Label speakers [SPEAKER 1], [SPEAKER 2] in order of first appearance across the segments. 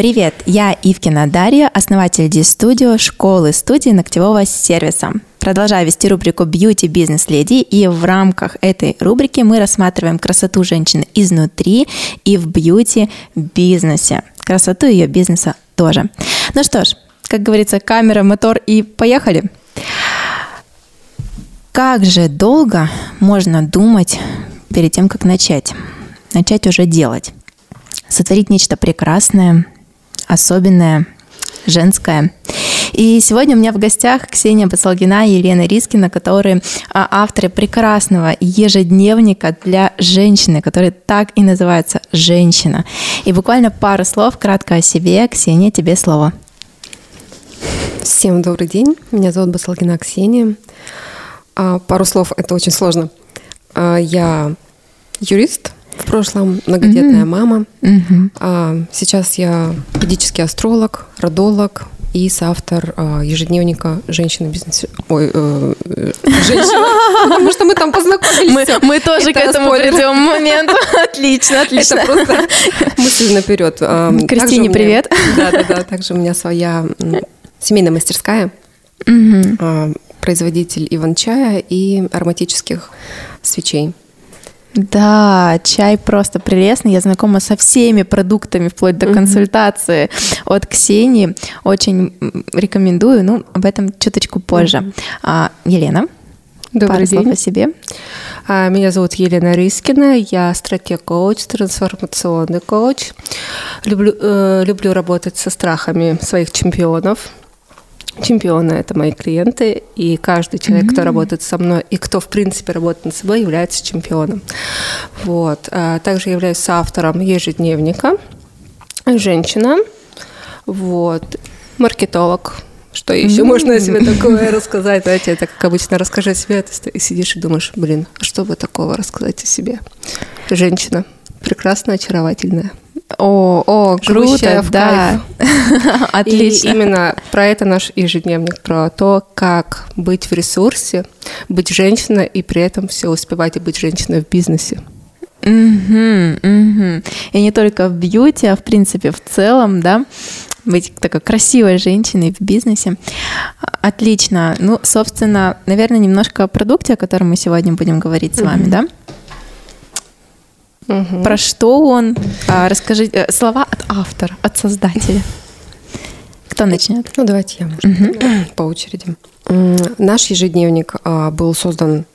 [SPEAKER 1] Привет, я Ивкина Дарья, основатель D-Studio, школы студии ногтевого сервиса. Продолжаю вести рубрику «Beauty Business Lady», и в рамках этой рубрики мы рассматриваем красоту женщины изнутри и в бьюти-бизнесе. Красоту ее бизнеса тоже. Ну что ж, как говорится, камера, мотор и поехали. Как же долго можно думать перед тем, как начать? Начать уже делать. Сотворить нечто прекрасное, особенное, женское. И сегодня у меня в гостях Ксения Басалгина и Елена Рискина, которые а, авторы прекрасного ежедневника для женщины, который так и называется «Женщина». И буквально пару слов кратко о себе. Ксения, тебе слово.
[SPEAKER 2] Всем добрый день. Меня зовут Басалгина Ксения. А, пару слов, это очень сложно. А, я юрист, в прошлом многодетная mm-hmm. мама. Mm-hmm. А, сейчас я ведический астролог, родолог и соавтор а, ежедневника «Женщина бизнес...» Ой, э, э, женщина, потому что мы там познакомились.
[SPEAKER 1] Мы, мы тоже это к этому спойлер. придем момент. Отлично, отлично.
[SPEAKER 2] Это просто мысль наперед.
[SPEAKER 1] А, Кристине, привет.
[SPEAKER 2] Да-да-да, также у меня своя семейная мастерская, а, производитель иван-чая и ароматических свечей.
[SPEAKER 1] Да, чай просто прелестный. Я знакома со всеми продуктами, вплоть до консультации от Ксении. Очень рекомендую. Ну, об этом чуточку позже. Mm-hmm. А, Елена,
[SPEAKER 2] Добрый
[SPEAKER 1] пару
[SPEAKER 2] день.
[SPEAKER 1] слов о себе.
[SPEAKER 2] А, меня зовут Елена Рискина, я стратег-коуч, трансформационный коуч. Люблю, э, люблю работать со страхами своих чемпионов чемпионы — это мои клиенты, и каждый человек, mm-hmm. кто работает со мной и кто, в принципе, работает над собой, является чемпионом. Вот. А также являюсь соавтором ежедневника «Женщина», вот. маркетолог, что еще mm-hmm. можно о себе такое рассказать? Знаете, это как обычно, расскажи о себе, ты сидишь и думаешь, блин, а что бы такого рассказать о себе? Женщина, прекрасная, очаровательная.
[SPEAKER 1] О, о, круто, да.
[SPEAKER 2] Отлично. И именно про это наш ежедневник, про то, как быть в ресурсе, быть женщиной и при этом все успевать и быть женщиной в бизнесе.
[SPEAKER 1] Угу, угу. И не только в бьюти, а в принципе в целом, да, быть такой красивой женщиной в бизнесе. Отлично. Ну, собственно, наверное, немножко о продукте, о котором мы сегодня будем говорить с вами, да? Угу. Про что он? А, расскажи э, слова от автора, от создателя. Кто начнет?
[SPEAKER 2] Ну, давайте я, может, угу. по очереди. Наш ежедневник а, был создан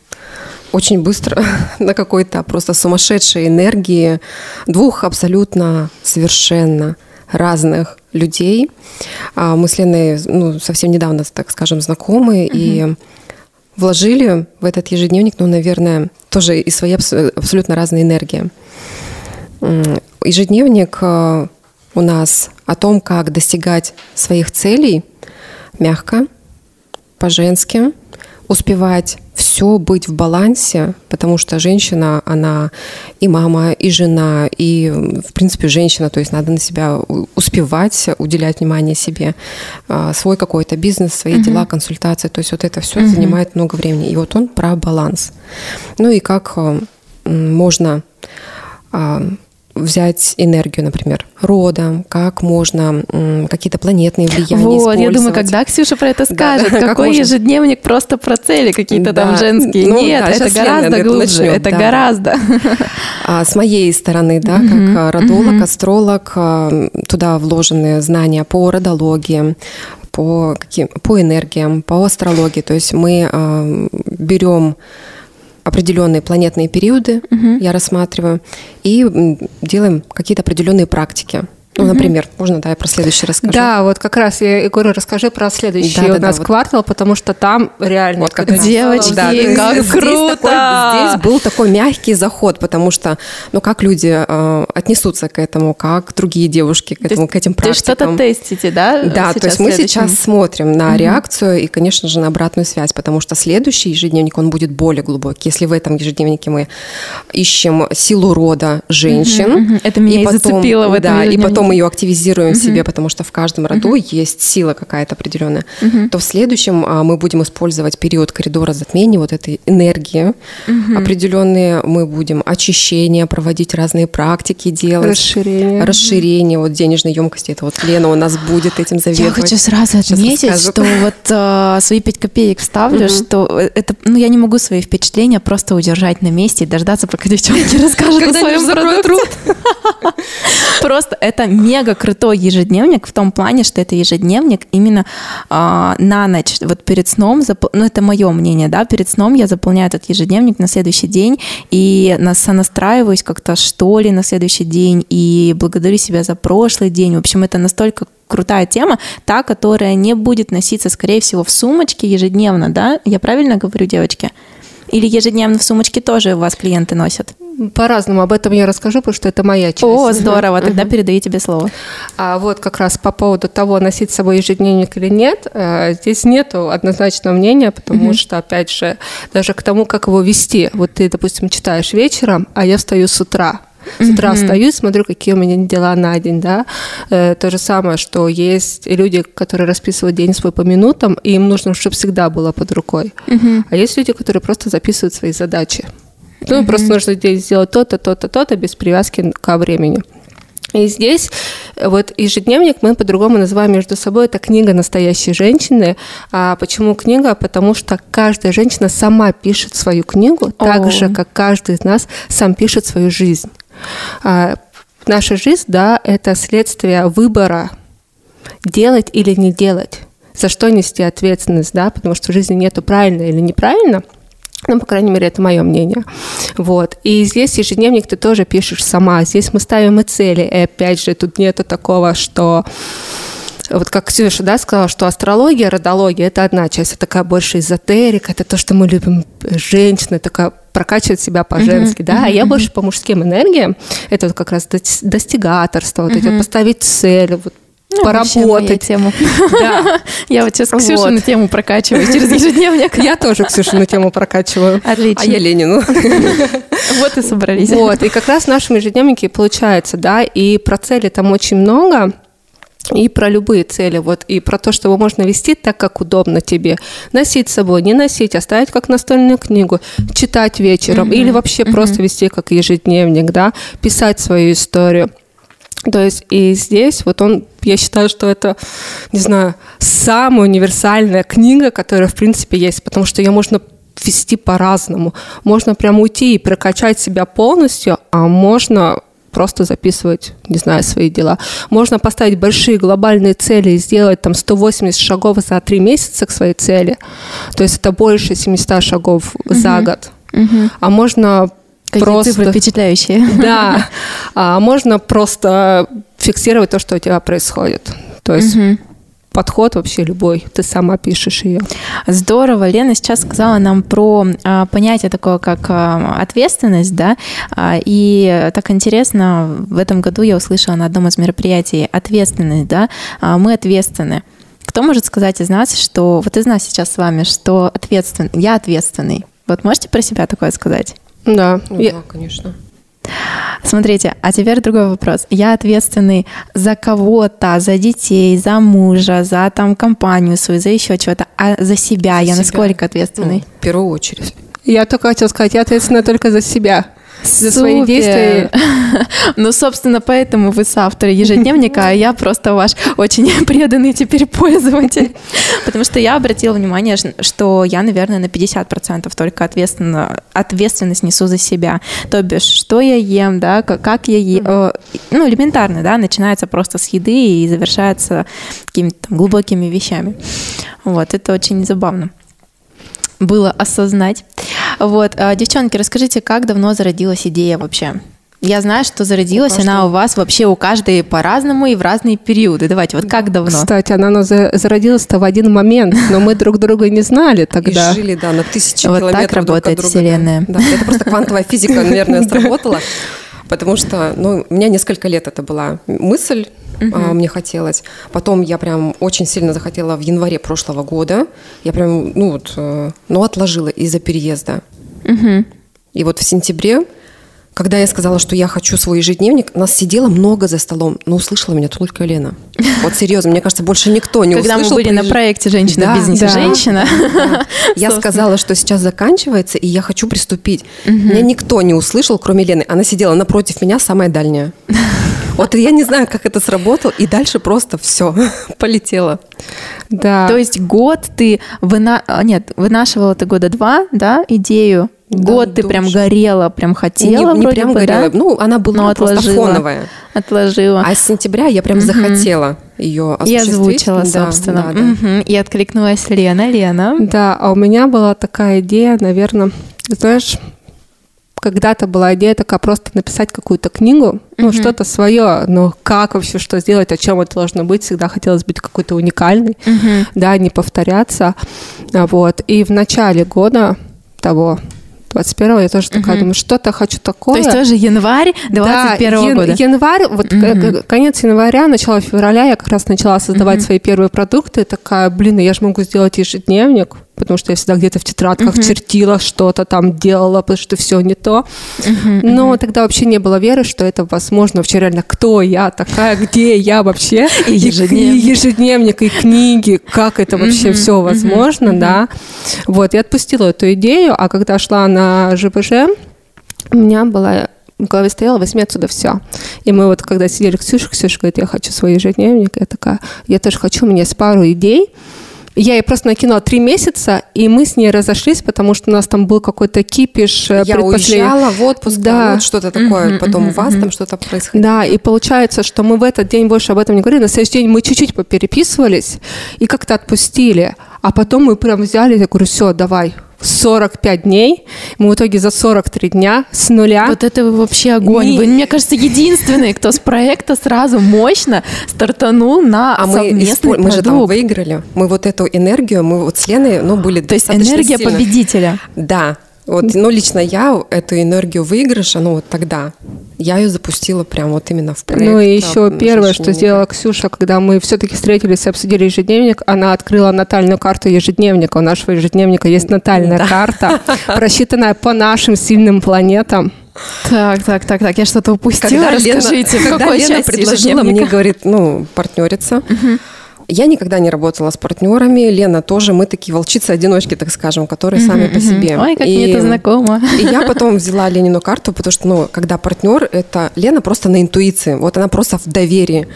[SPEAKER 2] очень быстро, на какой-то просто сумасшедшей энергии двух абсолютно совершенно разных людей. А, мы с Леной ну, совсем недавно, так скажем, знакомы, угу. и вложили в этот ежедневник, ну, наверное, тоже и свои абсолютно разные энергии. Ежедневник э, у нас о том, как достигать своих целей мягко, по-женски, успевать все быть в балансе, потому что женщина, она и мама, и жена, и, в принципе, женщина, то есть надо на себя успевать, уделять внимание себе, а, свой какой-то бизнес, свои uh-huh. дела, консультации, то есть вот это все uh-huh. занимает много времени. И вот он про баланс. Ну и как э, можно а, взять энергию, например, рода, как можно какие-то планетные влияния Вот,
[SPEAKER 1] я думаю, когда Ксюша про это скажет, да, какой как ежедневник просто про цели какие-то да. там женские. Ну, Нет, да, это гораздо глубже, начнем, это да. гораздо.
[SPEAKER 2] А с моей стороны, да, как а, родолог, астролог, а, туда вложены знания по родологии, по, каким, по энергиям, по астрологии. То есть мы э, берем определенные планетные периоды, угу. я рассматриваю, и делаем какие-то определенные практики. Ну, например, можно, да, я про следующий расскажу.
[SPEAKER 1] Да, вот как раз я говорю, расскажи про следующий да, у да, нас да, квартал, вот. потому что там реально... Вот
[SPEAKER 2] как Девочки, да, как здесь круто! Такой, здесь был такой мягкий заход, потому что, ну, как люди э, отнесутся к этому, как другие девушки к этому, к этим практикам.
[SPEAKER 1] Ты что-то тестите, да?
[SPEAKER 2] Да, то есть мы сейчас смотрим на угу. реакцию и, конечно же, на обратную связь, потому что следующий ежедневник, он будет более глубокий. Если в этом ежедневнике мы ищем силу рода женщин... Угу,
[SPEAKER 1] угу. Это меня и,
[SPEAKER 2] потом,
[SPEAKER 1] зацепило в этом
[SPEAKER 2] Да, и потом мы ее активизируем в себе, потому что в каждом роду есть сила какая-то определенная, то в следующем а, мы будем использовать период коридора затмения, вот этой энергии определенные, мы будем очищение проводить, разные практики делать.
[SPEAKER 3] Расширение.
[SPEAKER 2] Расширение вот денежной емкости. Это вот Лена у нас будет этим заведовать.
[SPEAKER 1] Я хочу сразу отметить, что вот э, свои пять копеек вставлю, что это, ну, я не могу свои впечатления просто удержать на месте и дождаться, пока девчонки расскажут о своем продукте. Просто это мега крутой ежедневник в том плане, что это ежедневник именно а, на ночь, вот перед сном, ну это мое мнение, да, перед сном я заполняю этот ежедневник на следующий день и сонастраиваюсь как-то что ли на следующий день и благодарю себя за прошлый день. В общем, это настолько крутая тема, та, которая не будет носиться, скорее всего, в сумочке ежедневно, да? Я правильно говорю, девочки? Или ежедневно в сумочке тоже у вас клиенты носят?
[SPEAKER 3] По-разному. Об этом я расскажу, потому что это моя часть.
[SPEAKER 1] О, здорово. Тогда uh передаю тебе слово.
[SPEAKER 3] А вот как раз по поводу того, носить с собой ежедневник или нет, э, здесь нету однозначного мнения, потому uh что, опять же, даже к тому, как его вести. Вот ты, допустим, читаешь вечером, а я встаю с утра. С утра mm-hmm. встаю, смотрю, какие у меня дела на день, да. Э, то же самое, что есть люди, которые расписывают день свой по минутам, и им нужно, чтобы всегда было под рукой. Mm-hmm. А есть люди, которые просто записывают свои задачи. Ну, mm-hmm. просто нужно здесь сделать то-то, то-то, то-то, без привязки ко времени. И здесь вот ежедневник мы по-другому называем между собой. Это книга настоящей женщины. А почему книга? Потому что каждая женщина сама пишет свою книгу, О. так же, как каждый из нас сам пишет свою жизнь. А, наша жизнь, да, это следствие выбора делать или не делать. За что нести ответственность, да, потому что в жизни нету правильно или неправильно. Ну, по крайней мере, это мое мнение. Вот. И здесь ежедневник ты тоже пишешь сама. Здесь мы ставим и цели. И опять же, тут нету такого, что вот как Ксюша, да, сказала, что астрология, родология – это одна часть, это такая больше эзотерика, это то, что мы любим, женщины, такая прокачивать себя по-женски, uh-huh, да, uh-huh, а я больше по мужским энергиям, это вот как раз достигаторство, вот uh-huh. эти поставить цель, вот ну, поработать.
[SPEAKER 1] тему. Да. Я вот сейчас Ксюшу вот. тему прокачиваю через ежедневник.
[SPEAKER 3] Я тоже Ксюшу на тему прокачиваю.
[SPEAKER 1] Отлично.
[SPEAKER 2] А я Ленину.
[SPEAKER 1] Вот и собрались.
[SPEAKER 3] Вот, и как раз в нашем ежедневнике получается, да, и про цели там очень много, и про любые цели, вот, и про то, что его можно вести так, как удобно тебе. Носить с собой, не носить, оставить как настольную книгу, читать вечером, mm-hmm. или вообще mm-hmm. просто вести как ежедневник, да, писать свою историю. То есть и здесь вот он, я считаю, что это, не знаю, самая универсальная книга, которая в принципе есть, потому что ее можно вести по-разному. Можно прям уйти и прокачать себя полностью, а можно просто записывать, не знаю, свои дела. Можно поставить большие глобальные цели и сделать там 180 шагов за три месяца к своей цели. То есть это больше 700 шагов угу. за год. Угу. А можно
[SPEAKER 1] Какие просто... цифры впечатляющие.
[SPEAKER 3] Да. А можно просто фиксировать то, что у тебя происходит. То есть угу подход вообще любой, ты сама пишешь ее.
[SPEAKER 1] Здорово. Лена сейчас сказала нам про а, понятие такое, как а, ответственность, да, а, и так интересно, в этом году я услышала на одном из мероприятий ответственность, да, а, мы ответственны. Кто может сказать из нас, что, вот из нас сейчас с вами, что ответственный, я ответственный? Вот можете про себя такое сказать?
[SPEAKER 3] Да.
[SPEAKER 2] Ну, я... Да, конечно.
[SPEAKER 1] Смотрите, а теперь другой вопрос. Я ответственный за кого-то, за детей, за мужа, за там компанию свою, за еще что-то, а за себя за я себя. насколько ответственный? Ну,
[SPEAKER 2] в первую очередь.
[SPEAKER 3] Я только хотела сказать, я ответственна только за себя
[SPEAKER 1] за свои действия. Ну, собственно, поэтому вы соавтор ежедневника, а я просто ваш очень преданный теперь пользователь. Потому что я обратила внимание, что я, наверное, на 50% только ответственно, ответственность несу за себя. То бишь, что я ем, да, как я ем. Э, ну, элементарно, да, начинается просто с еды и завершается какими-то глубокими вещами. Вот, это очень забавно было осознать. Вот, а, девчонки, расскажите, как давно зародилась идея вообще? Я знаю, что зародилась она у вас вообще у каждой по-разному и в разные периоды. Давайте, вот как давно?
[SPEAKER 3] Кстати, она зародилась-то в один момент, но мы друг друга не знали тогда.
[SPEAKER 2] И жили, да, на тысячи вот
[SPEAKER 1] километров
[SPEAKER 2] так
[SPEAKER 1] работает
[SPEAKER 2] друг
[SPEAKER 1] Вселенная.
[SPEAKER 2] Да, это просто квантовая физика, наверное, сработала. Потому что, ну, у меня несколько лет это была мысль, uh-huh. мне хотелось. Потом я прям очень сильно захотела в январе прошлого года. Я прям, ну вот, э, ну, отложила из-за переезда. Uh-huh. И вот в сентябре когда я сказала, что я хочу свой ежедневник, нас сидело много за столом, но услышала меня только Лена. Вот серьезно, мне кажется, больше никто не
[SPEAKER 1] Когда
[SPEAKER 2] услышал.
[SPEAKER 1] мы были на
[SPEAKER 2] про-
[SPEAKER 1] проекте «Женщина
[SPEAKER 2] Да,
[SPEAKER 1] в бизнесе.
[SPEAKER 2] да.
[SPEAKER 1] Женщина».
[SPEAKER 2] Я
[SPEAKER 1] Собственно.
[SPEAKER 2] сказала, что сейчас заканчивается, и я хочу приступить. Меня никто не услышал, кроме Лены. Она сидела напротив меня, самая дальняя. Вот я не знаю, как это сработало, и дальше просто все полетело.
[SPEAKER 3] Да.
[SPEAKER 1] То есть год ты вына... а, нет, вынашивала ты года два, да, идею.
[SPEAKER 2] Да,
[SPEAKER 1] Год ты прям горела, прям хотела
[SPEAKER 2] не, не
[SPEAKER 1] вроде
[SPEAKER 2] прям
[SPEAKER 1] бы,
[SPEAKER 2] горела.
[SPEAKER 1] да?
[SPEAKER 2] Ну, она была
[SPEAKER 1] Но
[SPEAKER 2] просто
[SPEAKER 1] отложила.
[SPEAKER 2] фоновая.
[SPEAKER 1] Отложила.
[SPEAKER 2] А с сентября я прям захотела ее
[SPEAKER 1] и
[SPEAKER 2] осуществить.
[SPEAKER 1] озвучила,
[SPEAKER 2] Да,
[SPEAKER 1] собственно.
[SPEAKER 2] да, да.
[SPEAKER 1] И откликнулась Лена. Лена.
[SPEAKER 3] Да, а у меня была такая идея, наверное, знаешь, когда-то была идея такая просто написать какую-то книгу, ну, что-то свое, но как вообще, что сделать, о чем это должно быть, всегда хотелось быть какой-то уникальной, да, не повторяться, вот. И в начале года того, 21 я тоже такая думаю, что-то хочу такое.
[SPEAKER 1] То есть тоже январь 21
[SPEAKER 3] да, ян-
[SPEAKER 1] года.
[SPEAKER 3] январь, вот к- конец января, начало февраля я как раз начала создавать свои первые продукты. Такая, блин, я же могу сделать ежедневник, потому что я всегда где-то в тетрадках чертила что-то там делала, потому что все не то. Но тогда вообще не было веры, что это возможно. Вообще реально, кто я такая, где я вообще?
[SPEAKER 1] И ежедневник.
[SPEAKER 3] И ежедневник, и книги, как это вообще все возможно, да. Вот, я отпустила эту идею, а когда шла на ЖПЖ, у меня была в голове стояла, возьми отсюда все. И мы вот, когда сидели, Ксюша, Ксюша говорит, я хочу свой ежедневник. Я такая, я тоже хочу, у меня есть пару идей. Я ей просто накинула три месяца, и мы с ней разошлись, потому что у нас там был какой-то кипиш. э,
[SPEAKER 2] Я уезжала в отпуск,
[SPEAKER 3] Да.
[SPEAKER 2] вот что-то такое. Потом у вас там что-то происходило.
[SPEAKER 3] Да, и получается, что мы в этот день больше об этом не говорили. На следующий день мы чуть-чуть попереписывались и как-то отпустили. А потом мы прям взяли, я говорю, все, давай, 45 дней. Мы в итоге за 43 дня с нуля.
[SPEAKER 1] Вот это вообще огонь.
[SPEAKER 3] Не-
[SPEAKER 1] Вы, мне кажется, единственный, кто с проекта сразу мощно стартанул на
[SPEAKER 2] А мы, исполь- мы же там выиграли. Мы вот эту энергию, мы вот с Леной, ну, были
[SPEAKER 1] То есть энергия
[SPEAKER 2] сильно.
[SPEAKER 1] победителя.
[SPEAKER 2] Да. Вот, ну, лично я эту энергию выигрыша, ну, вот тогда, я ее запустила прям вот именно в проект.
[SPEAKER 3] Ну и еще первое, что сделала Ксюша, когда мы все-таки встретились и обсудили ежедневник, она открыла натальную карту ежедневника. У нашего ежедневника есть натальная карта, просчитанная по нашим сильным планетам.
[SPEAKER 1] Так, так, так, так, я что-то упустила.
[SPEAKER 2] Когда Лена,
[SPEAKER 1] Расскажите, в
[SPEAKER 2] когда Лена предложила мне, говорит, ну, партнериться. Я никогда не работала с партнерами, Лена тоже, мы такие волчицы-одиночки, так скажем, которые сами по себе.
[SPEAKER 1] Ой, как
[SPEAKER 2] И-
[SPEAKER 1] мне это знакомо.
[SPEAKER 2] И я потом взяла Ленину карту, потому что, ну, когда партнер, это Лена просто на интуиции, вот она просто в доверии.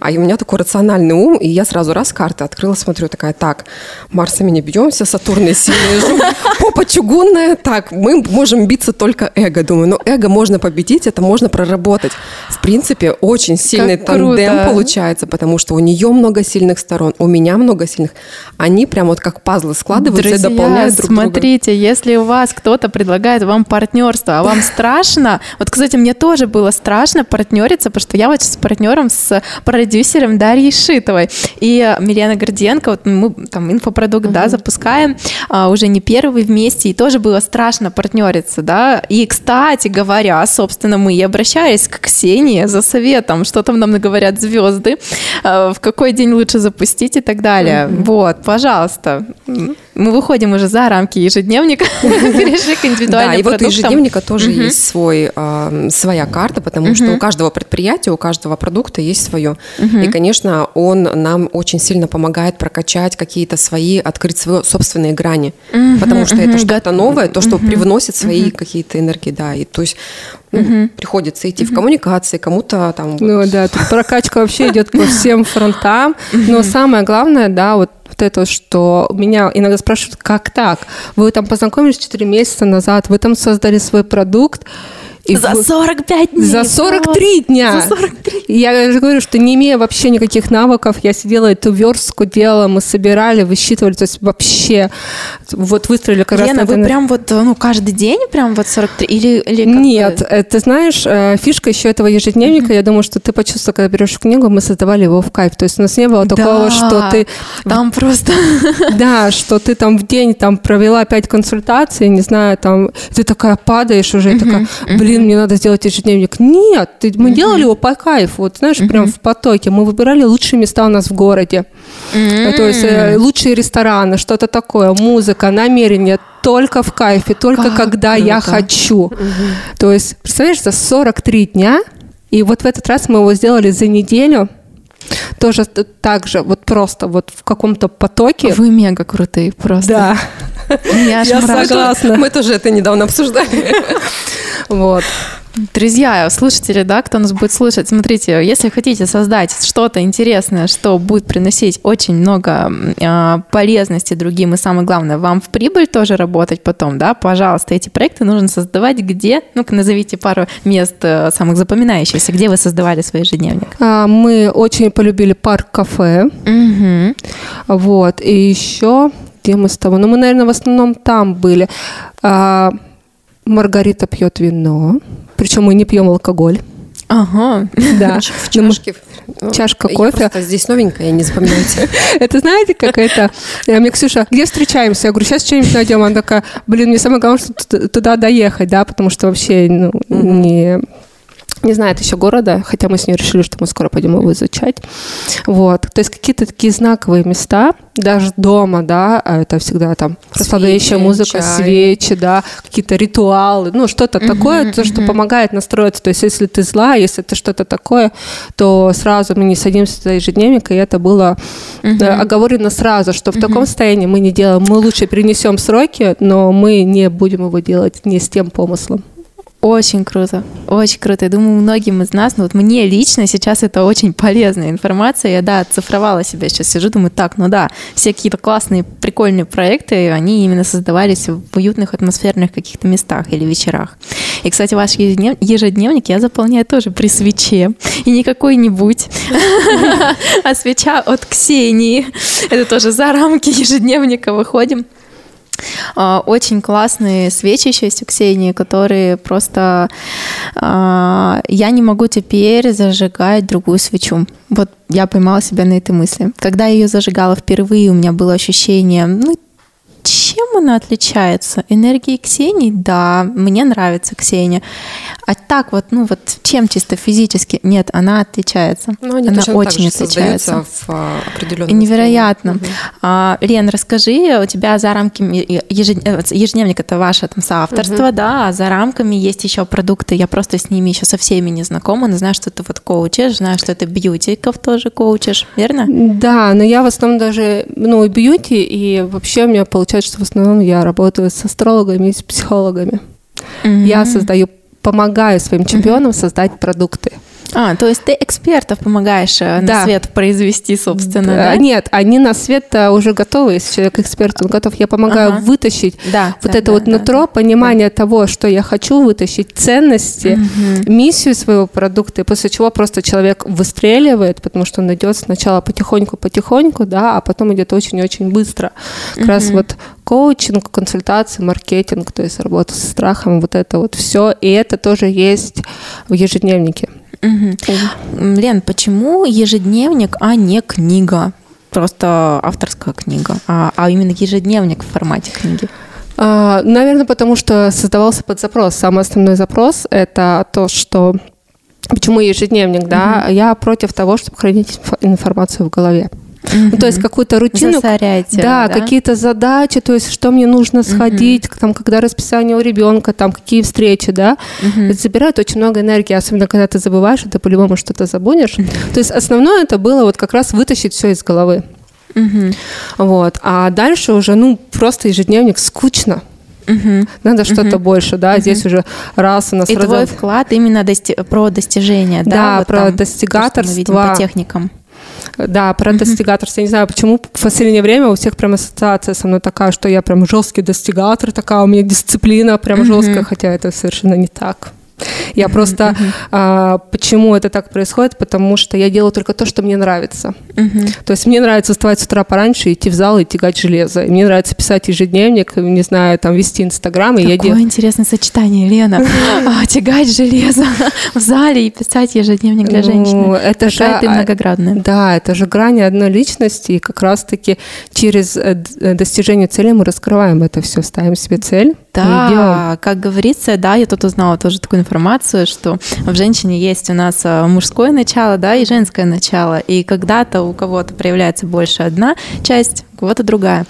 [SPEAKER 2] А и у меня такой рациональный ум, и я сразу раз карты открыла, смотрю, такая, так, Марсами не бьемся, Сатурн сильный жук, попа чугунная, так, мы можем биться только эго. Думаю, ну, эго можно победить, это можно проработать. В принципе, очень сильный
[SPEAKER 1] Как
[SPEAKER 2] тандем
[SPEAKER 1] круто.
[SPEAKER 2] получается, потому что у нее много сильных сторон, у меня много сильных. Они прям вот как пазлы складываются и
[SPEAKER 1] Друзья,
[SPEAKER 2] дополняют друг друга.
[SPEAKER 1] смотрите, если у вас кто-то предлагает вам партнерство, а вам страшно, вот, кстати, мне тоже было страшно партнериться, потому что я вот с партнером, с продюсером Дарьей Шитовой. И э, Милена Горденко, вот мы там инфопродукт, да, запускаем, а, уже не первый вместе, и тоже было страшно партнериться, да, и, кстати говоря, собственно, мы и обращались к Ксении за советом, что там нам говорят звезды, э, в какой день лучше запустить и так далее. Вот, пожалуйста. Мы выходим уже за рамки ежедневника, перешли к
[SPEAKER 2] Да,
[SPEAKER 1] индивидуальным
[SPEAKER 2] и вот у ежедневника тоже есть свой, а, своя карта, потому что у каждого предприятия, у каждого продукта есть свое. И, конечно, он нам очень сильно помогает прокачать какие-то свои, открыть свои собственные грани. Потому что это что-то новое, то, что привносит свои какие-то энергии, да. И то есть ну, приходится идти в коммуникации, кому-то там... вот-
[SPEAKER 3] Ну да, тут прокачка вообще идет по всем фронтам. Но самое главное, да, вот вот это, что меня иногда спрашивают, как так? Вы там познакомились 4 месяца назад, вы там создали свой продукт, и
[SPEAKER 1] За
[SPEAKER 3] вы-
[SPEAKER 1] 45 дней.
[SPEAKER 3] За 43 дня.
[SPEAKER 1] За 43.
[SPEAKER 3] И Я же говорю, что не имея вообще никаких навыков, я сидела эту верстку делала, мы собирали, высчитывали, то есть вообще вот выстроили как раз
[SPEAKER 1] Лена,
[SPEAKER 3] на
[SPEAKER 1] вы прям вот, ну, каждый день прям вот 43? Или, или
[SPEAKER 3] Нет, э, ты знаешь, э, фишка еще этого ежедневника, я думаю, что ты почувствовал, когда берешь книгу, мы создавали его в кайф. То есть у нас не было такого,
[SPEAKER 1] Да,
[SPEAKER 3] что ты
[SPEAKER 1] Там просто...
[SPEAKER 3] Да, что ты там в день там провела пять консультаций, не знаю, там ты такая падаешь уже, и такая, блин, блин, мне надо сделать ежедневник. Нет, ты, мы делали его по кайфу, вот знаешь, прям в потоке. Мы выбирали лучшие места у нас в городе. Э, То есть э, лучшие рестораны, что-то такое, музыка, намерение, только в кайфе, только
[SPEAKER 1] Как
[SPEAKER 3] когда я
[SPEAKER 1] круто.
[SPEAKER 3] хочу. То есть, представляешь, за 43 дня, и вот в этот раз мы его сделали за неделю, тоже так же, вот просто вот в каком-то потоке.
[SPEAKER 1] Вы мега крутые просто.
[SPEAKER 3] Да,
[SPEAKER 1] Я
[SPEAKER 3] согласна.
[SPEAKER 2] Мы тоже это недавно обсуждали.
[SPEAKER 3] вот.
[SPEAKER 1] Друзья, слушатели, да, кто нас будет слушать, смотрите, если хотите создать что-то интересное, что будет приносить очень много э, полезности другим, и самое главное, вам в прибыль тоже работать потом, да, пожалуйста, эти проекты нужно создавать где, ну-ка, назовите пару мест э, самых запоминающихся, где вы создавали свой ежедневник.
[SPEAKER 3] А, Мы очень полюбили парк кафе.
[SPEAKER 1] Мгм.
[SPEAKER 3] Вот. И еще, где мы с тобой? Ну, мы, наверное, в основном там были. А, Маргарита пьет вино. Причем мы не пьем алкоголь.
[SPEAKER 1] Ага.
[SPEAKER 3] Да.
[SPEAKER 2] В
[SPEAKER 3] Ну,
[SPEAKER 2] чашке.
[SPEAKER 3] чашка
[SPEAKER 2] Я
[SPEAKER 3] кофе.
[SPEAKER 2] просто здесь новенькая, не запоминайте.
[SPEAKER 3] Это знаете, как это? Я мне Ксюша, где встречаемся? Я говорю, сейчас что-нибудь найдем. Она такая, блин, мне самое главное, что туда доехать, да, потому что вообще ну, не не знает еще города, хотя мы с ней решили, что мы скоро пойдем его изучать. Вот. То есть какие-то такие знаковые места, даже дома, да, а это всегда там расслабляющая музыка,
[SPEAKER 2] чай.
[SPEAKER 3] свечи, да, какие-то ритуалы, ну, что-то такое, то, что помогает настроиться. То есть если ты зла, если это что-то такое, то сразу мы не садимся за ежедневник, и это было э, оговорено сразу, что в таком состоянии мы не делаем. Мы лучше перенесем сроки, но мы не будем его делать не с тем помыслом.
[SPEAKER 1] Очень круто, очень круто. Я думаю, многим из нас, ну вот мне лично сейчас это очень полезная информация. Я, да, оцифровала себя, сейчас сижу, думаю, так, ну да, все какие-то классные, прикольные проекты, они именно создавались в уютных атмосферных каких-то местах или вечерах. И, кстати, ваш ежеднев- ежедневник я заполняю тоже при свече. И не какой-нибудь, а свеча от Ксении. Это тоже за рамки ежедневника выходим. А, Очень классные свечи еще есть у Ксении, которые просто... а, Я не могу теперь зажигать другую свечу. Вот я поймала себя на этой мысли. Когда я ее зажигала впервые, у меня было ощущение, ну, чем она отличается? Энергией Ксении? Да, мне нравится Ксения. А так вот, ну вот, чем чисто физически? Нет, она отличается.
[SPEAKER 2] Но они
[SPEAKER 1] она
[SPEAKER 2] точно так
[SPEAKER 1] очень
[SPEAKER 2] же
[SPEAKER 1] отличается.
[SPEAKER 2] в а, определенном
[SPEAKER 1] невероятно. А, Лен, расскажи, у тебя за рамками э, ежедневник это ваше там соавторство, да, а за рамками есть еще продукты. Я просто с ними еще со всеми не знакома, но знаю, что ты вот коучишь, знаю, что ты бьютиков тоже коучишь, верно?
[SPEAKER 3] Да, но я в основном даже, ну, и бьюти, и вообще у меня получается, что в основном я работаю с астрологами и с психологами. Я создаю, помогаю своим чемпионам создать продукты.
[SPEAKER 1] А, то есть ты экспертов помогаешь э, на
[SPEAKER 3] Да.
[SPEAKER 1] свет произвести, собственно,
[SPEAKER 3] Э,
[SPEAKER 1] да?
[SPEAKER 3] Нет, они на свет уже готовы, если человек эксперт, он готов. Я помогаю
[SPEAKER 1] Ага.
[SPEAKER 3] вытащить
[SPEAKER 1] Да,
[SPEAKER 3] вот
[SPEAKER 1] да,
[SPEAKER 3] это
[SPEAKER 1] да,
[SPEAKER 3] вот
[SPEAKER 1] да,
[SPEAKER 3] нутро,
[SPEAKER 1] да.
[SPEAKER 3] понимание того, что я хочу вытащить, ценности, миссию своего продукта, и после чего просто человек выстреливает, потому что он идет сначала потихоньку-потихоньку, да, а потом идет очень-очень быстро. Как раз вот коучинг, консультации, маркетинг, то есть работа со страхом, вот это вот все, и это тоже есть в ежедневнике.
[SPEAKER 1] М, Лен, почему ежедневник, а не книга? Просто авторская книга, а, а именно ежедневник в формате книги.
[SPEAKER 3] А, Наверное, потому что создавался под запрос. Самый основной запрос – это то, что Почему ежедневник, да? Я против того, чтобы хранить инфо- информацию в голове. Ну, то есть какую-то рутину.
[SPEAKER 1] Засоряйте,
[SPEAKER 3] Да,
[SPEAKER 1] да?
[SPEAKER 3] какие-то задачи, то есть что мне нужно сходить, там, когда расписание у ребенка, там, какие встречи, да. Это забирает очень много энергии, особенно когда ты забываешь, и ты по-любому что-то забудешь. То есть основное это было вот как раз вытащить все из головы. Вот. А дальше уже, ну, просто ежедневник скучно.
[SPEAKER 1] Мгм.
[SPEAKER 3] Надо что-то больше, да. Здесь уже раз у нас
[SPEAKER 1] И
[SPEAKER 3] разо-
[SPEAKER 1] твой вклад именно дости- про достижения, да?
[SPEAKER 3] Да,
[SPEAKER 1] вот
[SPEAKER 3] про
[SPEAKER 1] там, то, что
[SPEAKER 3] достигаторство.
[SPEAKER 1] мы видим по техникам.
[SPEAKER 3] Да, про достигаторство. Я не знаю, почему в последнее время у всех прям ассоциация со мной такая, что я прям жесткий достигатор, такая у меня дисциплина прям жесткая, хотя это совершенно не так. Я просто... А, почему это так происходит? Потому что я делаю только то, что мне нравится. То есть мне нравится вставать с утра пораньше, идти в зал и тягать железо. И мне нравится писать ежедневник, не знаю, там вести Инстаграм.
[SPEAKER 1] Какое делаю... интересное сочетание, Лена. А, тягать железо в зале и писать ежедневник для ну, женщины. Это же... ты многоградная.
[SPEAKER 3] Да, это же грани одной личности. И как раз-таки через э, э, достижение цели мы раскрываем это все, ставим себе цель.
[SPEAKER 1] Да, как говорится, да, я тут узнала тоже такую информацию, что в женщине есть у нас э, мужское начало, да, и женское начало. И когда-то у кого-то проявляется больше одна часть, у кого-то другая.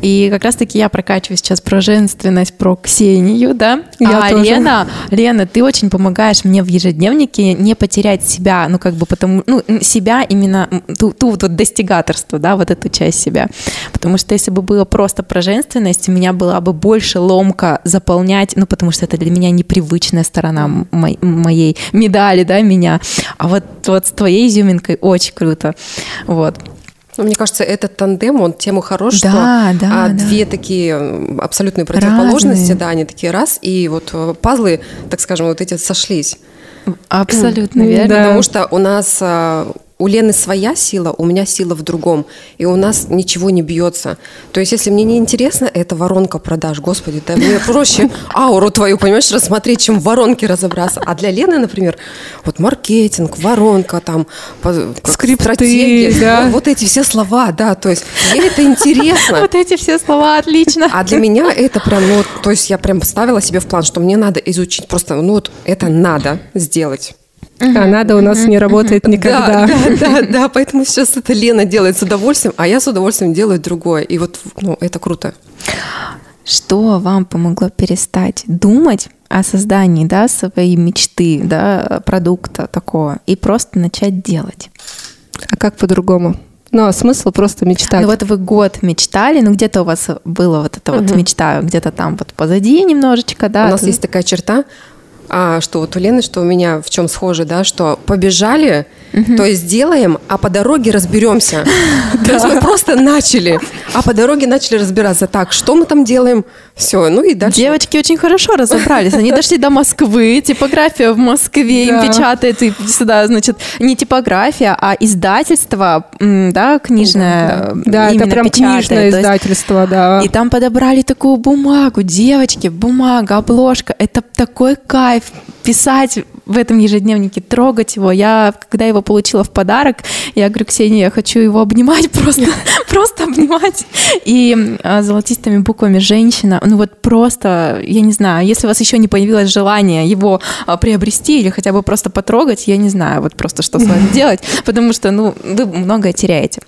[SPEAKER 1] И как раз-таки я прокачиваю сейчас про женственность, про Ксению, да. Я а тоже. Лена, Лена, ты очень помогаешь мне в ежедневнике не потерять себя, ну как бы потому, ну себя именно ту, ту вот достигаторство, да, вот эту часть себя. Потому что если бы было просто про женственность, у меня была бы больше ломка заполнять, ну потому что это для меня непривычная сторона моей медали, да, меня. А вот, вот с твоей изюминкой очень круто. Вот.
[SPEAKER 2] Ну, мне кажется, этот тандем, он тему хорош, да, что да, а, да. две такие абсолютные противоположности, Разные. да, они такие раз, и вот э, пазлы, так скажем, вот эти сошлись.
[SPEAKER 1] Абсолютно верно.
[SPEAKER 2] Потому что у нас а, у Лены своя сила, у меня сила в другом, и у нас ничего не бьется. То есть, если мне не интересно, это воронка продаж, господи, да мне проще ауру твою, понимаешь, рассмотреть, чем в воронке разобраться. А для Лены, например, вот маркетинг, воронка, там,
[SPEAKER 3] скрипты, да.
[SPEAKER 2] вот эти все слова, да, то есть ей это интересно.
[SPEAKER 1] Вот эти все слова, отлично.
[SPEAKER 2] А для меня это прям, ну, то есть я прям поставила себе в план, что мне надо изучить, просто, ну вот это надо сделать.
[SPEAKER 3] А надо у нас не работает никогда.
[SPEAKER 2] Да, да, да, да, поэтому сейчас это Лена делает с удовольствием, а я с удовольствием делаю другое. И вот, ну, это круто.
[SPEAKER 1] Что вам помогло перестать думать о создании, да, своей мечты, да, продукта такого, и просто начать делать?
[SPEAKER 3] А как по-другому? Ну, а смысл просто мечтать.
[SPEAKER 1] Ну вот вы год мечтали, ну где-то у вас было вот это угу. вот мечта, где-то там вот позади немножечко, да.
[SPEAKER 2] У нас есть такая черта, а, что вот у Лены, что у меня в чем схоже, да, что побежали, угу. то есть делаем, а по дороге разберемся. То есть мы просто начали, а по дороге начали разбираться. Так, что мы там делаем? Все, ну и дальше.
[SPEAKER 1] Девочки очень хорошо разобрались. Они дошли до Москвы, типография в Москве им печатает, и сюда, значит, не типография, а издательство, да, книжное.
[SPEAKER 3] Да, это прям книжное издательство, да.
[SPEAKER 1] И там подобрали такую бумагу, девочки, бумага, обложка. Это такой кайф кайф писать в этом ежедневнике, трогать его. Я, когда его получила в подарок, я говорю, Ксения, я хочу его обнимать просто, просто обнимать. И а, золотистыми буквами «женщина», ну вот просто, я не знаю, если у вас еще не появилось желание его а, приобрести или хотя бы просто потрогать, я не знаю, вот просто что с вами делать, потому что, ну, вы многое теряете.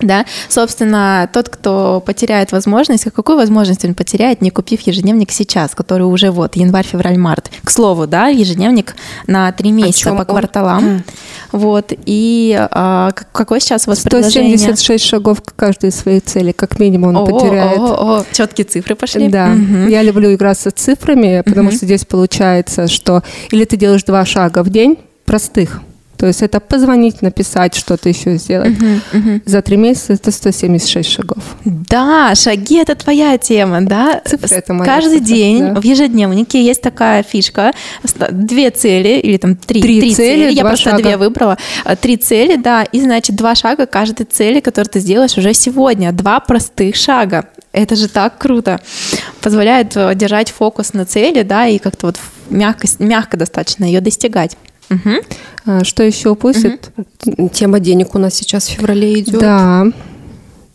[SPEAKER 1] Да, собственно, тот, кто потеряет возможность, а какую возможность он потеряет, не купив ежедневник сейчас, который уже вот январь, февраль, март. К слову, да, ежедневник на три месяца по кварталам. Он? Вот, и а, какой сейчас у вас
[SPEAKER 3] 176 шагов к каждой своей цели, как минимум он о, потеряет. О,
[SPEAKER 1] о, о, четкие цифры пошли.
[SPEAKER 3] Да, угу. я люблю играться с цифрами, потому угу. что здесь получается, что или ты делаешь два шага в день, простых, то есть это позвонить, написать, что-то еще сделать. Uh-huh, uh-huh. За три месяца это 176 шагов.
[SPEAKER 1] Да, шаги это твоя тема, да?
[SPEAKER 3] Цифры это моя
[SPEAKER 1] Каждый
[SPEAKER 3] цифра,
[SPEAKER 1] день да. в ежедневнике есть такая фишка. Две цели или там три,
[SPEAKER 3] три, три цели. цели.
[SPEAKER 1] Я просто шага. две выбрала. А, три цели, да. И значит два шага каждой цели, которую ты сделаешь уже сегодня. Два простых шага. Это же так круто. Позволяет э, держать фокус на цели, да, и как-то вот мягко, мягко достаточно ее достигать.
[SPEAKER 3] Угу. Что еще упустит?
[SPEAKER 2] Угу. Тема денег у нас сейчас в феврале идет.
[SPEAKER 3] Да.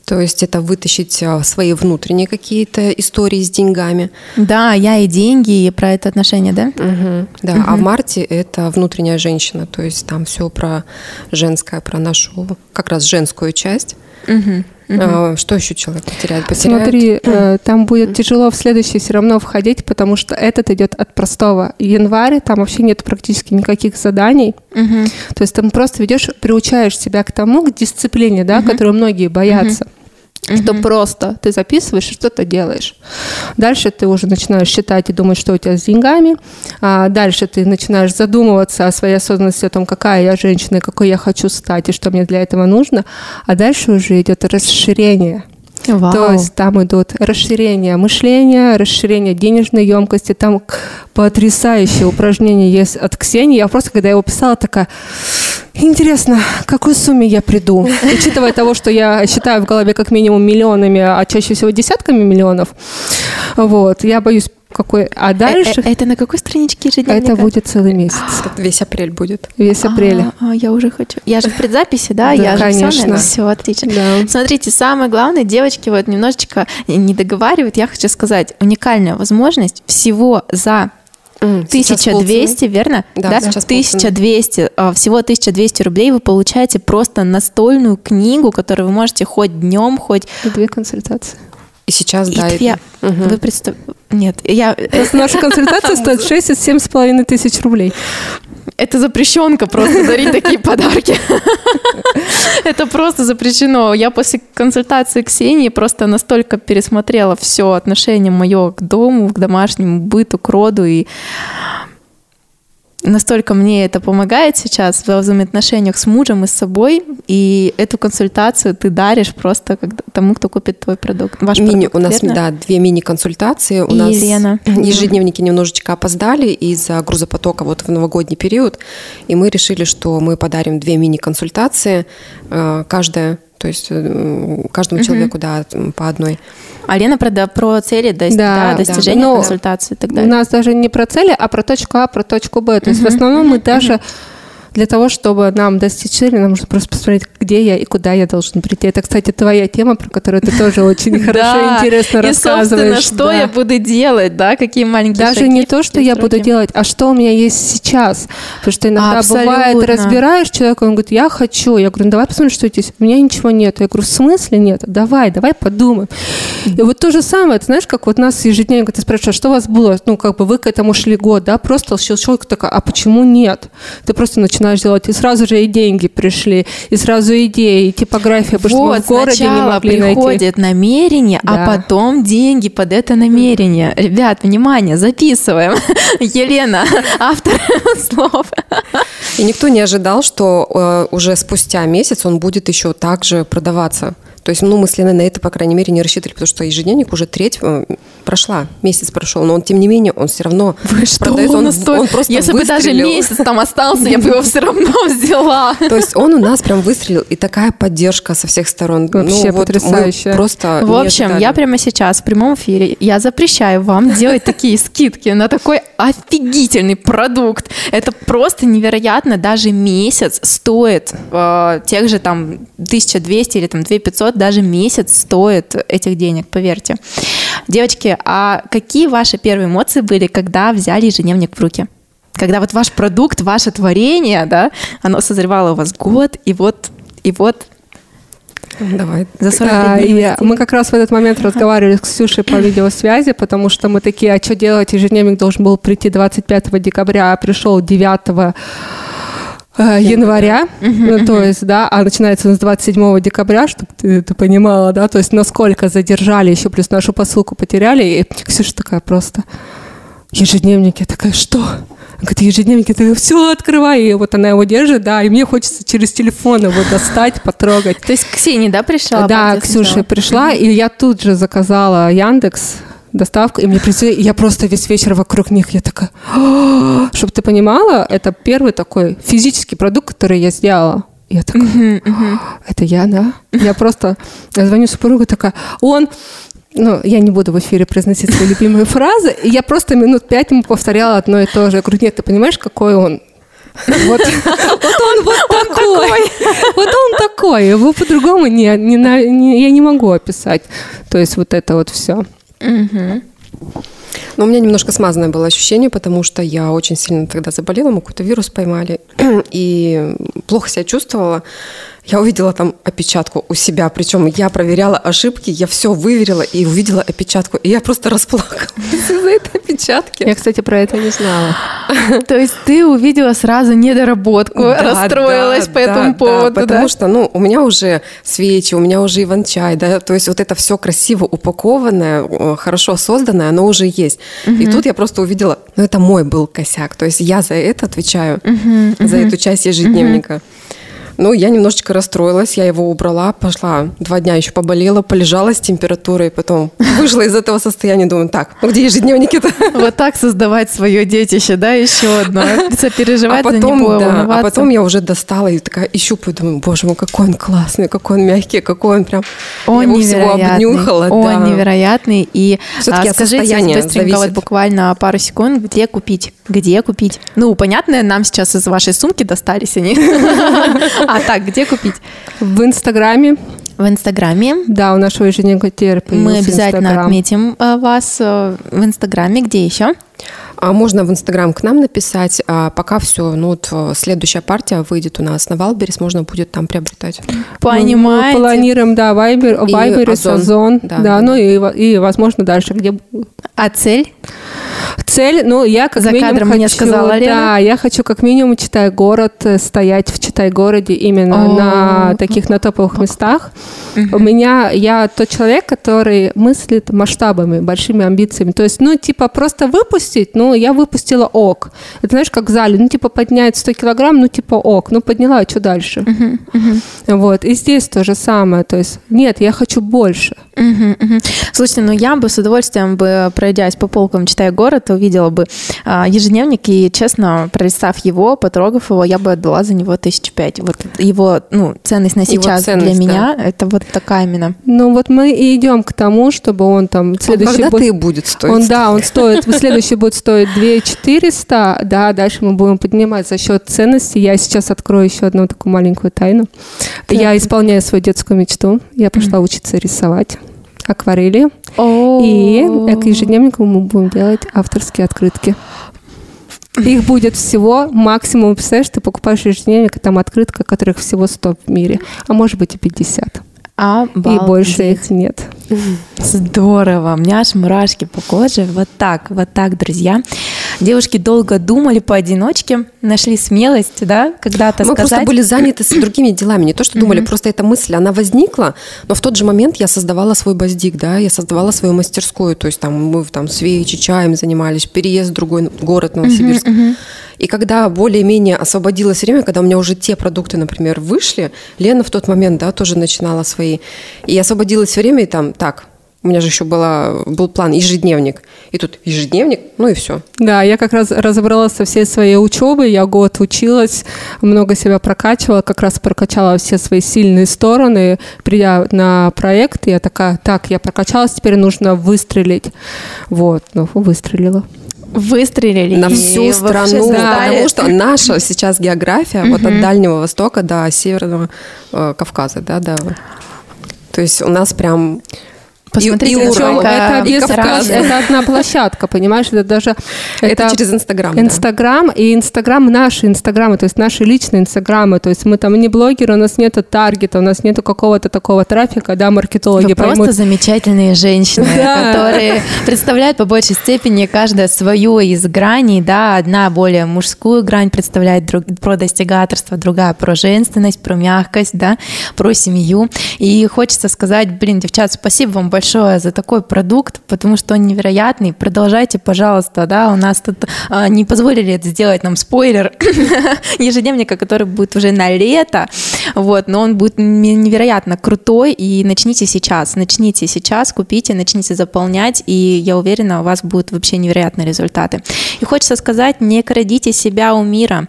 [SPEAKER 2] То есть это вытащить а, свои внутренние какие-то истории с деньгами.
[SPEAKER 1] Да, я и деньги, и про это отношение, да?
[SPEAKER 2] Угу, да, угу. а в марте это внутренняя женщина, то есть там все про женское, про нашу как раз женскую часть. Угу. Угу. Что еще человек потеряет? потеряет?
[SPEAKER 3] Смотри, э, там будет тяжело в следующий все равно входить, потому что этот идет от простого. Январь, там вообще нет практически никаких заданий. Угу. То есть там просто ведешь, приучаешь себя к тому, к дисциплине, да, угу. которую многие боятся. Угу угу. что просто ты записываешь и что-то делаешь. Дальше ты уже начинаешь считать и думать, что у тебя с деньгами. А дальше ты начинаешь задумываться о своей осознанности, о том, какая я женщина, и какой я хочу стать, и что мне для этого нужно. А дальше уже идет расширение. Вау. То есть там идут расширение мышления, расширение денежной емкости. Там потрясающее упражнение есть от Ксении. Я просто, когда его писала, такая, интересно, к какой сумме я приду? Учитывая того, что я считаю в голове как минимум миллионами, а чаще всего десятками миллионов, вот, я боюсь какой, а э, дальше...
[SPEAKER 1] Э, это на какой страничке ежедневника?
[SPEAKER 3] Это будет целый месяц.
[SPEAKER 2] Весь апрель будет.
[SPEAKER 3] Весь апрель.
[SPEAKER 1] А, а, я уже хочу. Я же в предзаписи, да?
[SPEAKER 3] Да,
[SPEAKER 1] я
[SPEAKER 3] конечно.
[SPEAKER 1] Же все, все отлично.
[SPEAKER 3] Да.
[SPEAKER 1] Смотрите, самое главное, девочки вот немножечко не договаривают. Я хочу сказать, уникальная возможность всего за 1200, верно?
[SPEAKER 2] Да,
[SPEAKER 1] да? 1200, а, всего 1200 рублей вы получаете просто настольную книгу, которую вы можете хоть днем, хоть...
[SPEAKER 3] И две консультации.
[SPEAKER 2] И сейчас,
[SPEAKER 1] и
[SPEAKER 2] да.
[SPEAKER 1] Две... Угу. Вы представ... Нет, я...
[SPEAKER 3] Просто наша консультация стоит 6 и 7,5 тысяч рублей.
[SPEAKER 1] Это запрещенка просто дарить такие подарки. Это просто запрещено. Я после консультации Ксении просто настолько пересмотрела все отношение мое к дому, к домашнему быту, к роду и настолько мне это помогает сейчас в взаимоотношениях с мужем и с собой, и эту консультацию ты даришь просто тому, кто купит твой продукт.
[SPEAKER 2] Ваш мини, продукт, у нас, верно? да, две мини-консультации. У
[SPEAKER 1] и
[SPEAKER 2] нас
[SPEAKER 1] Елена.
[SPEAKER 2] ежедневники немножечко опоздали из-за грузопотока вот в новогодний период, и мы решили, что мы подарим две мини-консультации, э, каждая то есть э, каждому угу. человеку, да, по одной.
[SPEAKER 1] А Лена про, да, про цели да, да, достижения да. консультации и так далее.
[SPEAKER 3] У нас даже не про цели, а про точку А, про точку Б. То есть угу. в основном мы даже для того, чтобы нам достичь цели, нам нужно просто посмотреть, где я и куда я должен прийти. Это, кстати, твоя тема, про которую ты тоже очень хорошо и интересно рассказываешь.
[SPEAKER 1] И, что я буду делать, да, какие маленькие
[SPEAKER 3] Даже не то, что я буду делать, а что у меня есть сейчас. Потому что иногда бывает, разбираешь человека, он говорит, я хочу. Я говорю, ну давай посмотрим, что здесь. У меня ничего нет. Я говорю, в смысле нет? Давай, давай подумаем. И вот то же самое, ты знаешь, как вот нас ежедневно ты спрашиваешь, а что у вас было? Ну, как бы вы к этому шли год, да, просто щелчок такой, а почему нет? Ты просто начинаешь начинаешь делать, и сразу же и деньги пришли, и сразу идеи, и типография, потому вот, что мы в городе не могли
[SPEAKER 1] приходит
[SPEAKER 3] найти.
[SPEAKER 1] намерение, а да. а потом деньги под это намерение. Ребят, внимание, записываем. Елена, автор слов.
[SPEAKER 2] И никто не ожидал, что э, уже спустя месяц он будет еще также продаваться. То есть, ну, мы с Леной на это, по крайней мере, не рассчитывали, потому что ежедневник уже треть э, прошла, месяц прошел, но он, тем не менее, он все равно
[SPEAKER 1] Вы что, продается. Он, он, он просто Если бы даже месяц там остался, я бы его все равно взяла.
[SPEAKER 2] То есть он у нас прям выстрелил, и такая поддержка со всех сторон.
[SPEAKER 3] Вообще ну, потрясающе.
[SPEAKER 2] Вот просто
[SPEAKER 1] В общем, я прямо сейчас в прямом эфире, я запрещаю вам делать такие скидки на такой офигительный продукт. Это просто невероятно. Даже месяц стоит э, тех же там 1200 или там 2500 год, даже месяц стоит этих денег, поверьте. Девочки, а какие ваши первые эмоции были, когда взяли ежедневник в руки? Когда вот ваш продукт, ваше творение, да, оно созревало у вас год, и вот, и вот
[SPEAKER 2] Давай.
[SPEAKER 3] За 45 а, дней. мы как раз в этот момент разговаривали с Ксюшей по видеосвязи, потому что мы такие, а что делать? Ежедневник должен был прийти 25 декабря, а пришел 9 Э, января, ну, то есть, да, а начинается с 27 декабря, чтобы ты, ты понимала, да, то есть насколько задержали, еще плюс нашу посылку потеряли, и Ксюша такая просто, ежедневники, я такая, что? Говорит, ежедневники, ты все открывай, и вот она его держит, да, и мне хочется через телефон его достать, потрогать.
[SPEAKER 1] То есть Ксения, да, пришла?
[SPEAKER 3] Да, Ксюша пришла, и я тут же заказала Яндекс, доставка, и мне прийти, я просто весь вечер вокруг них, я такая, чтобы ты понимала, это первый такой физический продукт, который я сделала. Я такая, uh-huh, uh-huh. это я, да? Я просто я звоню супругу, такая, он ну, я не буду в эфире произносить свои любимые фразы, и я просто минут пять ему повторяла одно и то же. Я говорю, нет, ты понимаешь, какой он? Вот, вот он вот такой. Вот он такой. Его по-другому не, не, не, я не могу описать. То есть вот это вот все.
[SPEAKER 2] Угу. Но у меня немножко смазанное было ощущение, потому что я очень сильно тогда заболела, мы какой-то вирус поймали, и плохо себя чувствовала. Я увидела там опечатку у себя, причем я проверяла ошибки, я все выверила и увидела опечатку, и я просто расплакалась из-за этой опечатки.
[SPEAKER 3] Я, кстати, про это не знала.
[SPEAKER 1] То есть ты увидела сразу недоработку, расстроилась по этому поводу,
[SPEAKER 2] Потому что, ну, у меня уже свечи, у меня уже иван-чай, да, то есть вот это все красиво упакованное, хорошо созданное, оно уже есть. И тут я просто увидела, ну, это мой был косяк, то есть я за это отвечаю, за эту часть ежедневника. Ну, я немножечко расстроилась, я его убрала, пошла, два дня еще поболела, полежала с температурой, потом вышла из этого состояния, думаю, так, ну где ежедневники-то?
[SPEAKER 1] Вот так создавать свое детище, да, еще одно. Сопереживать
[SPEAKER 2] а потом,
[SPEAKER 1] за него,
[SPEAKER 2] да, А потом я уже достала и такая ищу, думаю, боже мой, какой он классный, какой он мягкий, какой он прям...
[SPEAKER 1] Он
[SPEAKER 2] я
[SPEAKER 1] невероятный.
[SPEAKER 2] всего обнюхала.
[SPEAKER 1] Он
[SPEAKER 2] да.
[SPEAKER 1] невероятный. И
[SPEAKER 2] Все-таки
[SPEAKER 1] а, скажите быстренько,
[SPEAKER 2] зависит.
[SPEAKER 1] вот буквально пару секунд, где купить? Где купить? Ну, понятно, нам сейчас из вашей сумки достались они. А так, где купить?
[SPEAKER 3] В Инстаграме.
[SPEAKER 1] В Инстаграме.
[SPEAKER 3] Да, у нашего ежедневника
[SPEAKER 1] Мы обязательно отметим э, вас э, в Инстаграме. Где еще?
[SPEAKER 2] А можно в Инстаграм к нам написать, а пока все, ну вот э, следующая партия выйдет у нас на Wildberries, можно будет там приобретать.
[SPEAKER 1] Понимаете?
[SPEAKER 3] Мы планируем, да, Вайбер, Вайберес,
[SPEAKER 2] Озон.
[SPEAKER 3] Озон,
[SPEAKER 2] Да,
[SPEAKER 3] да,
[SPEAKER 2] да.
[SPEAKER 3] ну и, и, возможно, дальше, где
[SPEAKER 1] А цель?
[SPEAKER 3] Цель, ну, я как
[SPEAKER 1] За
[SPEAKER 3] минимум
[SPEAKER 1] кадром
[SPEAKER 3] хочу,
[SPEAKER 1] мне сказала Лена.
[SPEAKER 3] Да, я хочу как минимум читай город, э, стоять в читай городе именно
[SPEAKER 1] О.
[SPEAKER 3] на таких, на топовых местах. У меня, я тот человек, который мыслит масштабами, большими амбициями. То есть, ну, типа, просто выпустить, ну, я выпустила ок. Это знаешь, как в зале, ну, типа, поднять 100 килограмм, ну, типа, ок. Ну, подняла, а что дальше? Вот, и здесь то же самое. То есть, нет, я хочу больше.
[SPEAKER 1] Мгм, мгм. Слушайте, ну я бы с удовольствием бы, пройдясь по полкам, читая город, увидела бы а, ежедневник и, честно, пролистав его, потрогав его, я бы отдала за него тысяч пять. Вот его, ну, ценность на сейчас
[SPEAKER 2] ценность,
[SPEAKER 1] для меня, это вот такая именно.
[SPEAKER 3] Ну, вот мы и идем к тому, чтобы он там
[SPEAKER 2] Он
[SPEAKER 3] следующий
[SPEAKER 2] когда
[SPEAKER 3] год-
[SPEAKER 2] ты будет стоить?
[SPEAKER 3] Он, да, он стоит, следующий будет стоить 2 400, да, дальше мы будем поднимать за счет ценности. Я сейчас открою еще одну такую маленькую тайну. Я исполняю свою детскую мечту. Я пошла учиться рисовать акварели. И к ежедневнику мы будем делать авторские открытки. Их будет всего максимум, представляешь, ты покупаешь ежедневник, и там открытка, которых всего 100 в мире, а может быть и 50. И больше их нет.
[SPEAKER 1] Здорово, у меня аж мурашки по коже. Вот так, вот так, друзья. Девушки долго думали поодиночке, нашли смелость, да, когда-то
[SPEAKER 2] Мы
[SPEAKER 1] сказать.
[SPEAKER 2] просто были заняты с другими делами, не то, что думали, просто эта мысль, она возникла, но в тот же момент я создавала свой баздик, да, я создавала свою мастерскую, то есть там мы там свечи, чаем занимались, переезд в другой город, Новосибирск. И когда более-менее освободилось время, когда у меня уже те продукты, например, вышли, Лена в тот момент, да, тоже начинала свои, и освободилось время, и там, так, у меня же еще была, был план ежедневник, и тут ежедневник, ну и все.
[SPEAKER 3] Да, я как раз разобралась со всей своей учебой, я год училась, много себя прокачивала, как раз прокачала все свои сильные стороны. Придя на проект, я такая, так, я прокачалась, теперь нужно выстрелить. Вот, ну, выстрелила.
[SPEAKER 1] Выстрелили.
[SPEAKER 2] на всю страну,
[SPEAKER 1] создали-
[SPEAKER 2] потому что наша сейчас география вот от Дальнего Востока до Северного э, Кавказа, да, да. То есть у нас прям
[SPEAKER 1] Посмотрите,
[SPEAKER 2] и, и Урал,
[SPEAKER 3] это, без- это одна площадка, понимаешь? Это даже
[SPEAKER 2] Это через Инстаграм. да.
[SPEAKER 3] Инстаграм и Инстаграм наши Инстаграмы, то есть наши личные Инстаграмы. То есть мы там не блогеры, у нас нету таргета, у нас нету какого-то такого трафика, да, маркетологи
[SPEAKER 1] Вы
[SPEAKER 3] поймут.
[SPEAKER 1] просто замечательные женщины,
[SPEAKER 3] Да.
[SPEAKER 1] которые представляют по большей степени каждая свою из граней, да, одна более мужскую грань представляет друг- про достигаторство, другая про женственность, про мягкость, да, про семью. И хочется сказать, блин, девчат, спасибо вам большое за такой продукт, потому что он невероятный. Продолжайте, пожалуйста, да, у нас тут а, не позволили это сделать нам спойлер ежедневника, который будет уже на лето, вот, но он будет невероятно крутой, и начните сейчас, начните сейчас, купите, начните заполнять, и я уверена, у вас будут вообще невероятные результаты. И хочется сказать, не крадите себя у мира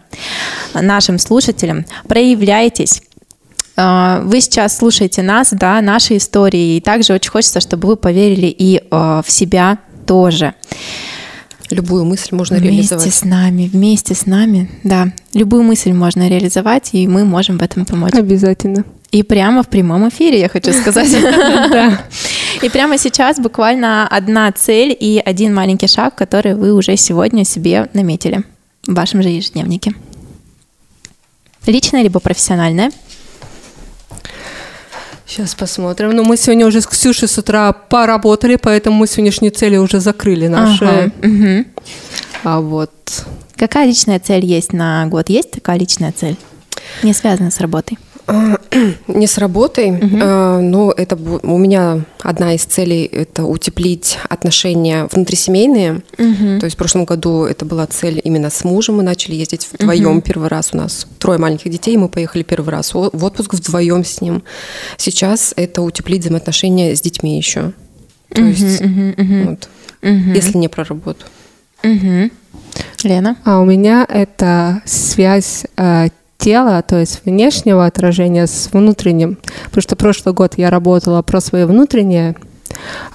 [SPEAKER 1] нашим слушателям, проявляйтесь, вы сейчас слушаете нас, да, наши истории, и также очень хочется, чтобы вы поверили и а, в себя тоже.
[SPEAKER 2] Любую мысль можно
[SPEAKER 1] Вместе
[SPEAKER 2] реализовать.
[SPEAKER 1] с нами, вместе с нами, да. Любую мысль можно реализовать, и мы можем в этом помочь.
[SPEAKER 3] Обязательно.
[SPEAKER 1] И прямо в прямом эфире, я хочу сказать. И прямо сейчас буквально одна цель и один маленький шаг, который вы уже сегодня себе наметили в вашем же ежедневнике. Личное либо профессиональное.
[SPEAKER 3] Сейчас посмотрим. Ну, мы сегодня уже с Ксюшей с утра поработали, поэтому мы сегодняшние цели уже закрыли наши.
[SPEAKER 1] Ага, мгм.
[SPEAKER 3] А вот
[SPEAKER 1] Какая личная цель есть на год? Есть такая личная цель? Не связанная с работой.
[SPEAKER 2] Не с работой, угу. но это у меня одна из целей это утеплить отношения внутрисемейные. Угу. То есть в прошлом году это была цель именно с мужем. Мы начали ездить вдвоем угу. первый раз. У нас трое маленьких детей, мы поехали первый раз в отпуск вдвоем с ним. Сейчас это утеплить взаимоотношения с детьми еще. То угу, есть, угу, угу. Вот, угу. если не про работу.
[SPEAKER 1] Угу. Лена?
[SPEAKER 3] А у меня это связь э, тела, то есть внешнего отражения с внутренним. Потому что прошлый год я работала про свое внутреннее,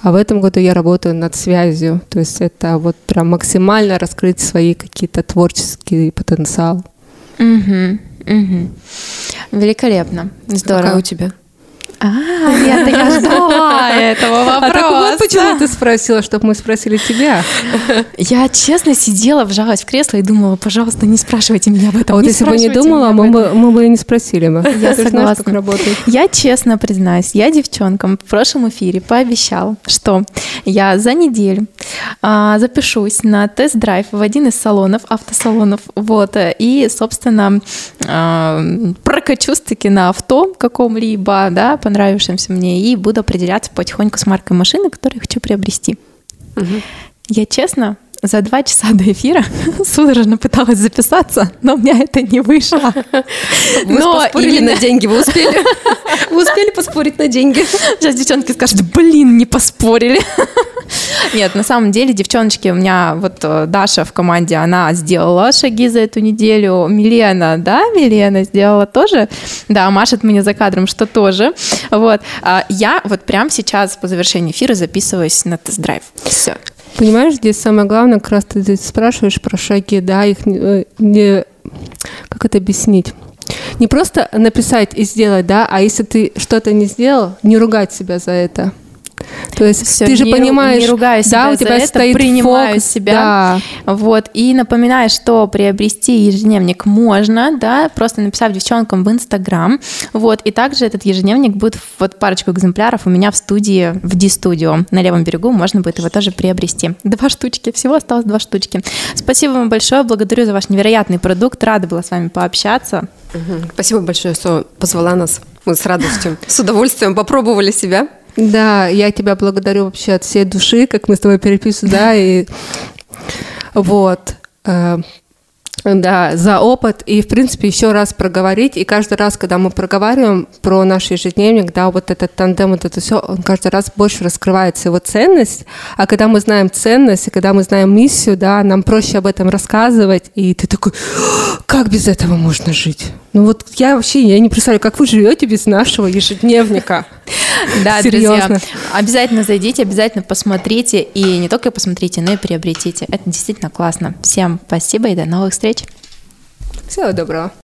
[SPEAKER 3] а в этом году я работаю над связью. То есть это вот прям максимально раскрыть свои какие-то творческие потенциал.
[SPEAKER 1] Угу, угу. Великолепно. Здорово.
[SPEAKER 2] Какая у тебя?
[SPEAKER 1] А, я, я ждала этого вопроса. А так
[SPEAKER 3] вот почему ты спросила, чтобы мы спросили тебя?
[SPEAKER 1] Я честно сидела, вжалась в кресло и думала, пожалуйста, не спрашивайте меня об этом.
[SPEAKER 3] А вот если бы не думала, мы бы, мы бы и не спросили бы.
[SPEAKER 1] Я ты согласна. Знаешь, как. Я честно признаюсь, я девчонкам в прошлом эфире пообещала, что я за неделю а, запишусь на тест-драйв в один из салонов, автосалонов, вот, и, собственно, а, прокачусь-таки на авто каком-либо, да, понравившимся мне, и буду определяться потихоньку с маркой машины, которую я хочу приобрести. Угу. Я честно за два часа до эфира судорожно пыталась записаться, но у меня это не вышло.
[SPEAKER 2] Вы но поспорили именно... на деньги, вы успели? Вы успели поспорить на деньги?
[SPEAKER 1] Сейчас девчонки скажут, блин, не поспорили. Нет, на самом деле, девчоночки, у меня вот э, Даша в команде, она сделала шаги за эту неделю. Милена, да, Милена сделала тоже? Да, машет мне за кадром, что тоже. Вот. А я вот прямо сейчас по завершении эфира записываюсь на тест-драйв. Все.
[SPEAKER 3] Понимаешь, здесь самое главное, как раз ты здесь спрашиваешь про шаги, да, их э, не как это объяснить? Не просто написать и сделать, да, а если ты что-то не сделал, не ругать себя за это. То есть Все, ты же не, понимаешь,
[SPEAKER 1] не ругаю себя да, у тебя это, стоит принимаю фокус, себя, да. вот, и напоминаю, что приобрести ежедневник можно, да, просто написав девчонкам в Инстаграм, вот, и также этот ежедневник будет, вот, парочку экземпляров у меня в студии, в D-студио на левом берегу, можно будет его тоже приобрести. Два штучки, всего осталось два штучки. Спасибо вам большое, благодарю за ваш невероятный продукт, рада была с вами пообщаться.
[SPEAKER 2] Спасибо большое, что позвала нас. Мы с радостью, с удовольствием попробовали себя.
[SPEAKER 3] Да, я тебя благодарю вообще от всей души, как мы с тобой переписываем, да, и вот. Да, за опыт и, в принципе, еще раз проговорить. И каждый раз, когда мы проговариваем про наш ежедневник, да, вот этот тандем, вот это все, он каждый раз больше раскрывается его ценность. А когда мы знаем ценность, и когда мы знаем миссию, да, нам проще об этом рассказывать. И ты такой, как без этого можно жить? Ну вот я вообще я не представляю, как вы живете без нашего ежедневника.
[SPEAKER 1] Да, Серьезно. друзья, обязательно зайдите, обязательно посмотрите. И не только посмотрите, но и приобретите. Это действительно классно. Всем спасибо и до новых встреч.
[SPEAKER 3] Всего доброго.